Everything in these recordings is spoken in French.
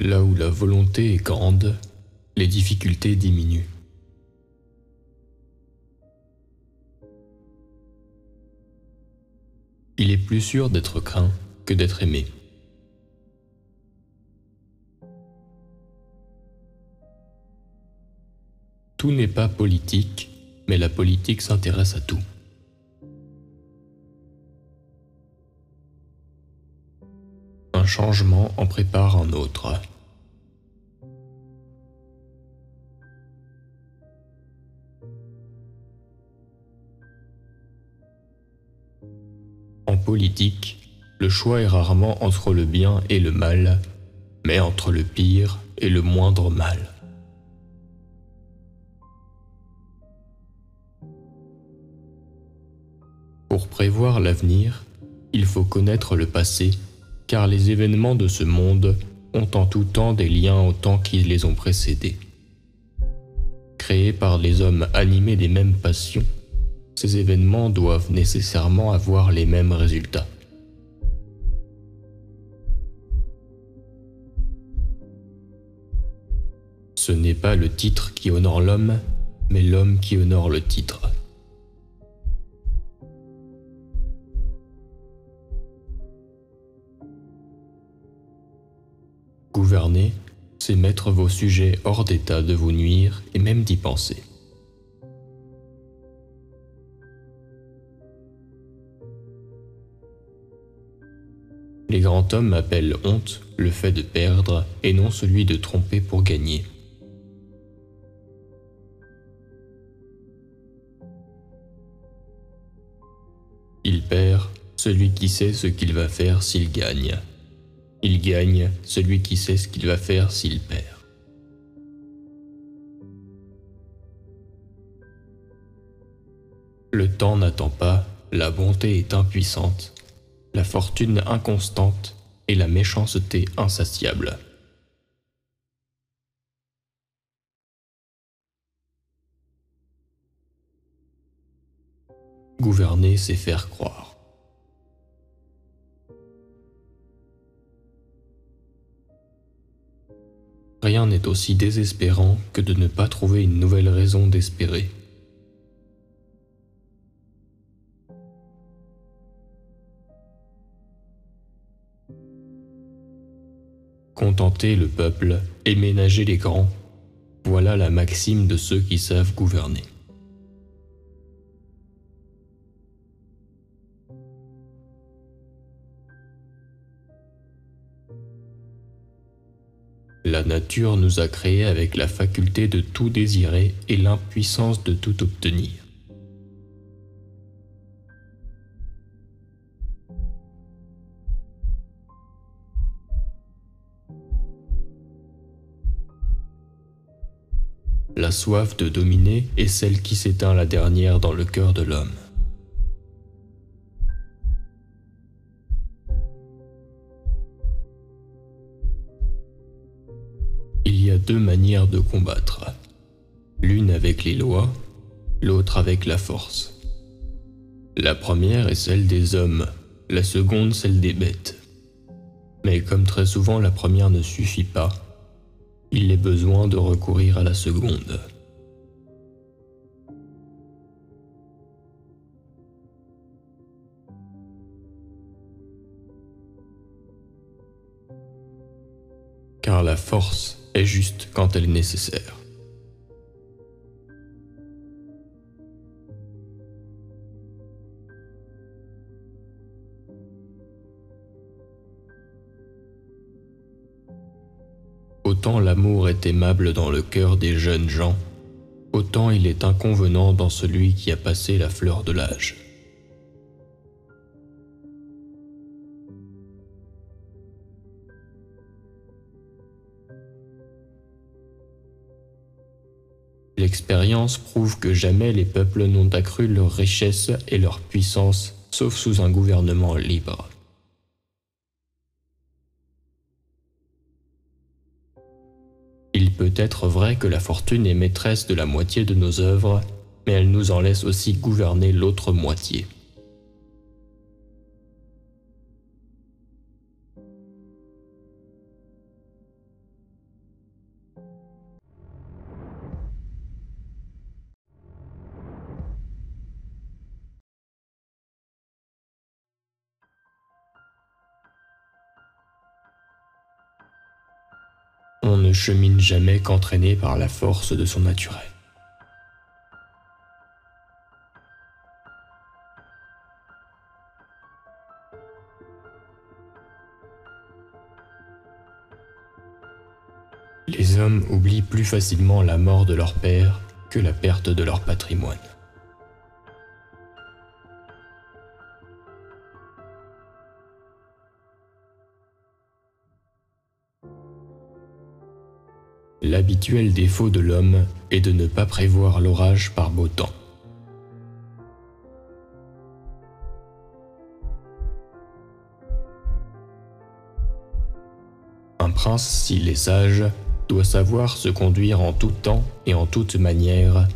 Là où la volonté est grande, les difficultés diminuent. Il est plus sûr d'être craint que d'être aimé. Tout n'est pas politique, mais la politique s'intéresse à tout. Un changement en prépare un autre. En politique, le choix est rarement entre le bien et le mal, mais entre le pire et le moindre mal. Pour prévoir l'avenir, il faut connaître le passé, car les événements de ce monde ont en tout temps des liens au temps qui les ont précédés. Créés par les hommes animés des mêmes passions, ces événements doivent nécessairement avoir les mêmes résultats. Ce n'est pas le titre qui honore l'homme, mais l'homme qui honore le titre. Gouverner, c'est mettre vos sujets hors d'état de vous nuire et même d'y penser. Les grands hommes appellent honte le fait de perdre et non celui de tromper pour gagner. Il perd celui qui sait ce qu'il va faire s'il gagne. Il gagne celui qui sait ce qu'il va faire s'il perd. Le temps n'attend pas, la bonté est impuissante, la fortune inconstante et la méchanceté insatiable. Gouverner, c'est faire croire. Rien n'est aussi désespérant que de ne pas trouver une nouvelle raison d'espérer. Contenter le peuple et ménager les grands, voilà la maxime de ceux qui savent gouverner. La nature nous a créés avec la faculté de tout désirer et l'impuissance de tout obtenir. La soif de dominer est celle qui s'éteint la dernière dans le cœur de l'homme. Manières de combattre. L'une avec les lois, l'autre avec la force. La première est celle des hommes, la seconde celle des bêtes. Mais comme très souvent la première ne suffit pas, il est besoin de recourir à la seconde. Car la force est juste quand elle est nécessaire. Autant l'amour est aimable dans le cœur des jeunes gens, autant il est inconvenant dans celui qui a passé la fleur de l'âge. L'expérience prouve que jamais les peuples n'ont accru leur richesse et leur puissance, sauf sous un gouvernement libre. Il peut être vrai que la fortune est maîtresse de la moitié de nos œuvres, mais elle nous en laisse aussi gouverner l'autre moitié. Ne chemine jamais qu'entraîné par la force de son naturel. Les hommes oublient plus facilement la mort de leur père que la perte de leur patrimoine. L'habituel défaut de l'homme est de ne pas prévoir l'orage par beau temps. Un prince, s'il est sage, doit savoir se conduire en tout temps et en toute manière,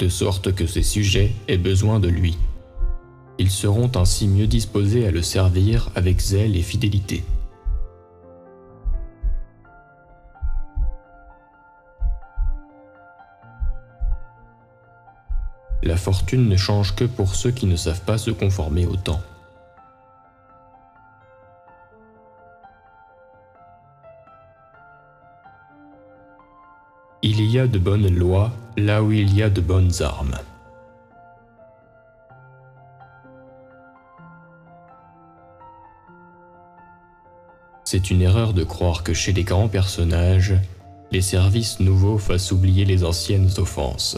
de sorte que ses sujets aient besoin de lui. Ils seront ainsi mieux disposés à le servir avec zèle et fidélité. La fortune ne change que pour ceux qui ne savent pas se conformer au temps. Il y a de bonnes lois là où il y a de bonnes armes. C'est une erreur de croire que chez les grands personnages, les services nouveaux fassent oublier les anciennes offenses.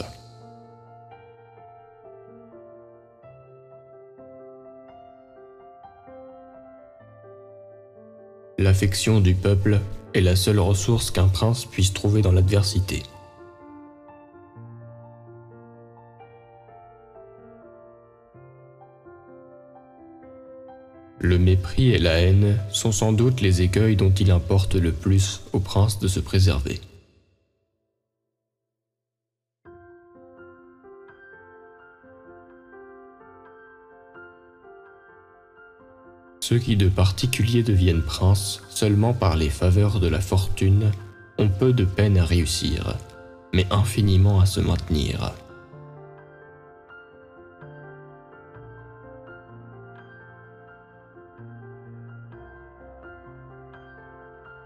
L'affection du peuple est la seule ressource qu'un prince puisse trouver dans l'adversité. Le mépris et la haine sont sans doute les écueils dont il importe le plus au prince de se préserver. Ceux qui de particulier deviennent princes seulement par les faveurs de la fortune ont peu de peine à réussir, mais infiniment à se maintenir.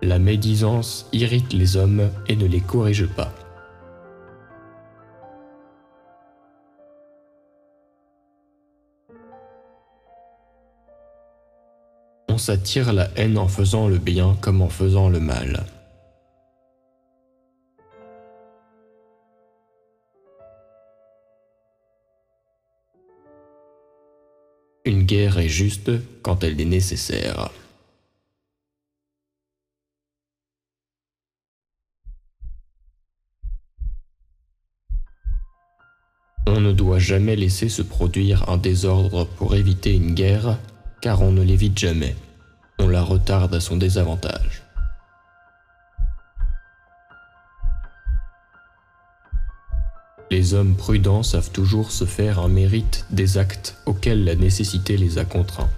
La médisance irrite les hommes et ne les corrige pas. S'attire la haine en faisant le bien comme en faisant le mal. Une guerre est juste quand elle est nécessaire. On ne doit jamais laisser se produire un désordre pour éviter une guerre, car on ne l'évite jamais on la retarde à son désavantage. Les hommes prudents savent toujours se faire un mérite des actes auxquels la nécessité les a contraints.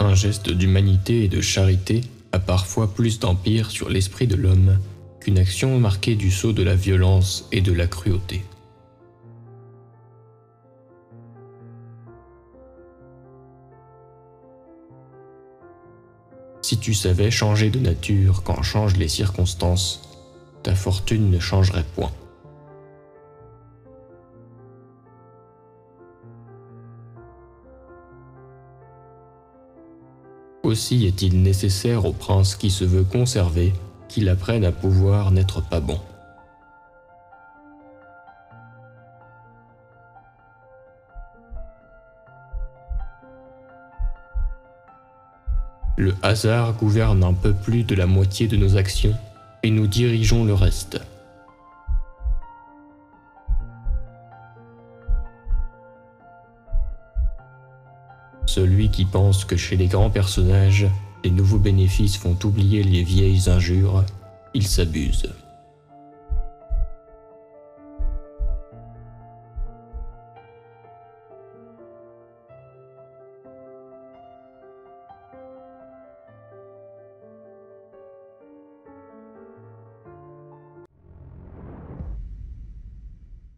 Un geste d'humanité et de charité a parfois plus d'empire sur l'esprit de l'homme qu'une action marquée du sceau de la violence et de la cruauté. Si tu savais changer de nature quand changent les circonstances, ta fortune ne changerait point. Aussi est-il nécessaire au prince qui se veut conserver qu'il apprenne à pouvoir n'être pas bon. Le hasard gouverne un peu plus de la moitié de nos actions et nous dirigeons le reste. Celui qui pense que chez les grands personnages, les nouveaux bénéfices font oublier les vieilles injures, ils s'abusent.